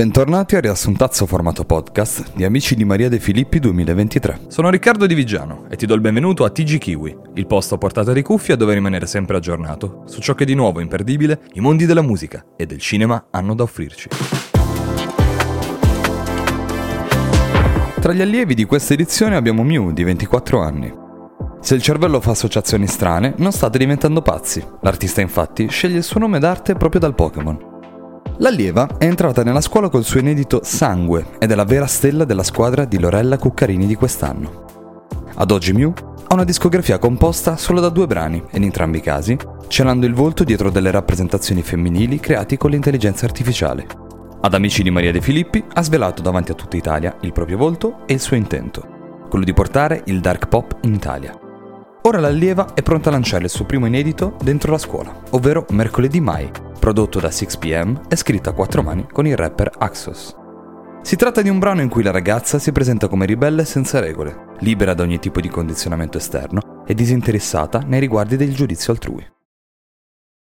Bentornati a Riassuntazzo formato podcast di Amici di Maria De Filippi 2023. Sono Riccardo Di Vigiano e ti do il benvenuto a TG Kiwi, il posto a portata di cuffia dove rimanere sempre aggiornato su ciò che di nuovo imperdibile i mondi della musica e del cinema hanno da offrirci. Tra gli allievi di questa edizione abbiamo Mew di 24 anni. Se il cervello fa associazioni strane, non state diventando pazzi. L'artista infatti sceglie il suo nome d'arte proprio dal Pokémon. L'allieva è entrata nella scuola col suo inedito Sangue ed è la vera stella della squadra di Lorella Cuccarini di quest'anno. Ad oggi Mew ha una discografia composta solo da due brani in entrambi i casi celando il volto dietro delle rappresentazioni femminili creati con l'intelligenza artificiale. Ad Amici di Maria De Filippi ha svelato davanti a tutta Italia il proprio volto e il suo intento, quello di portare il dark pop in Italia. Ora l'allieva è pronta a lanciare il suo primo inedito dentro la scuola, ovvero Mercoledì Mai, prodotto da 6pm e scritto a quattro mani con il rapper Axos. Si tratta di un brano in cui la ragazza si presenta come ribelle senza regole, libera da ogni tipo di condizionamento esterno e disinteressata nei riguardi del giudizio altrui.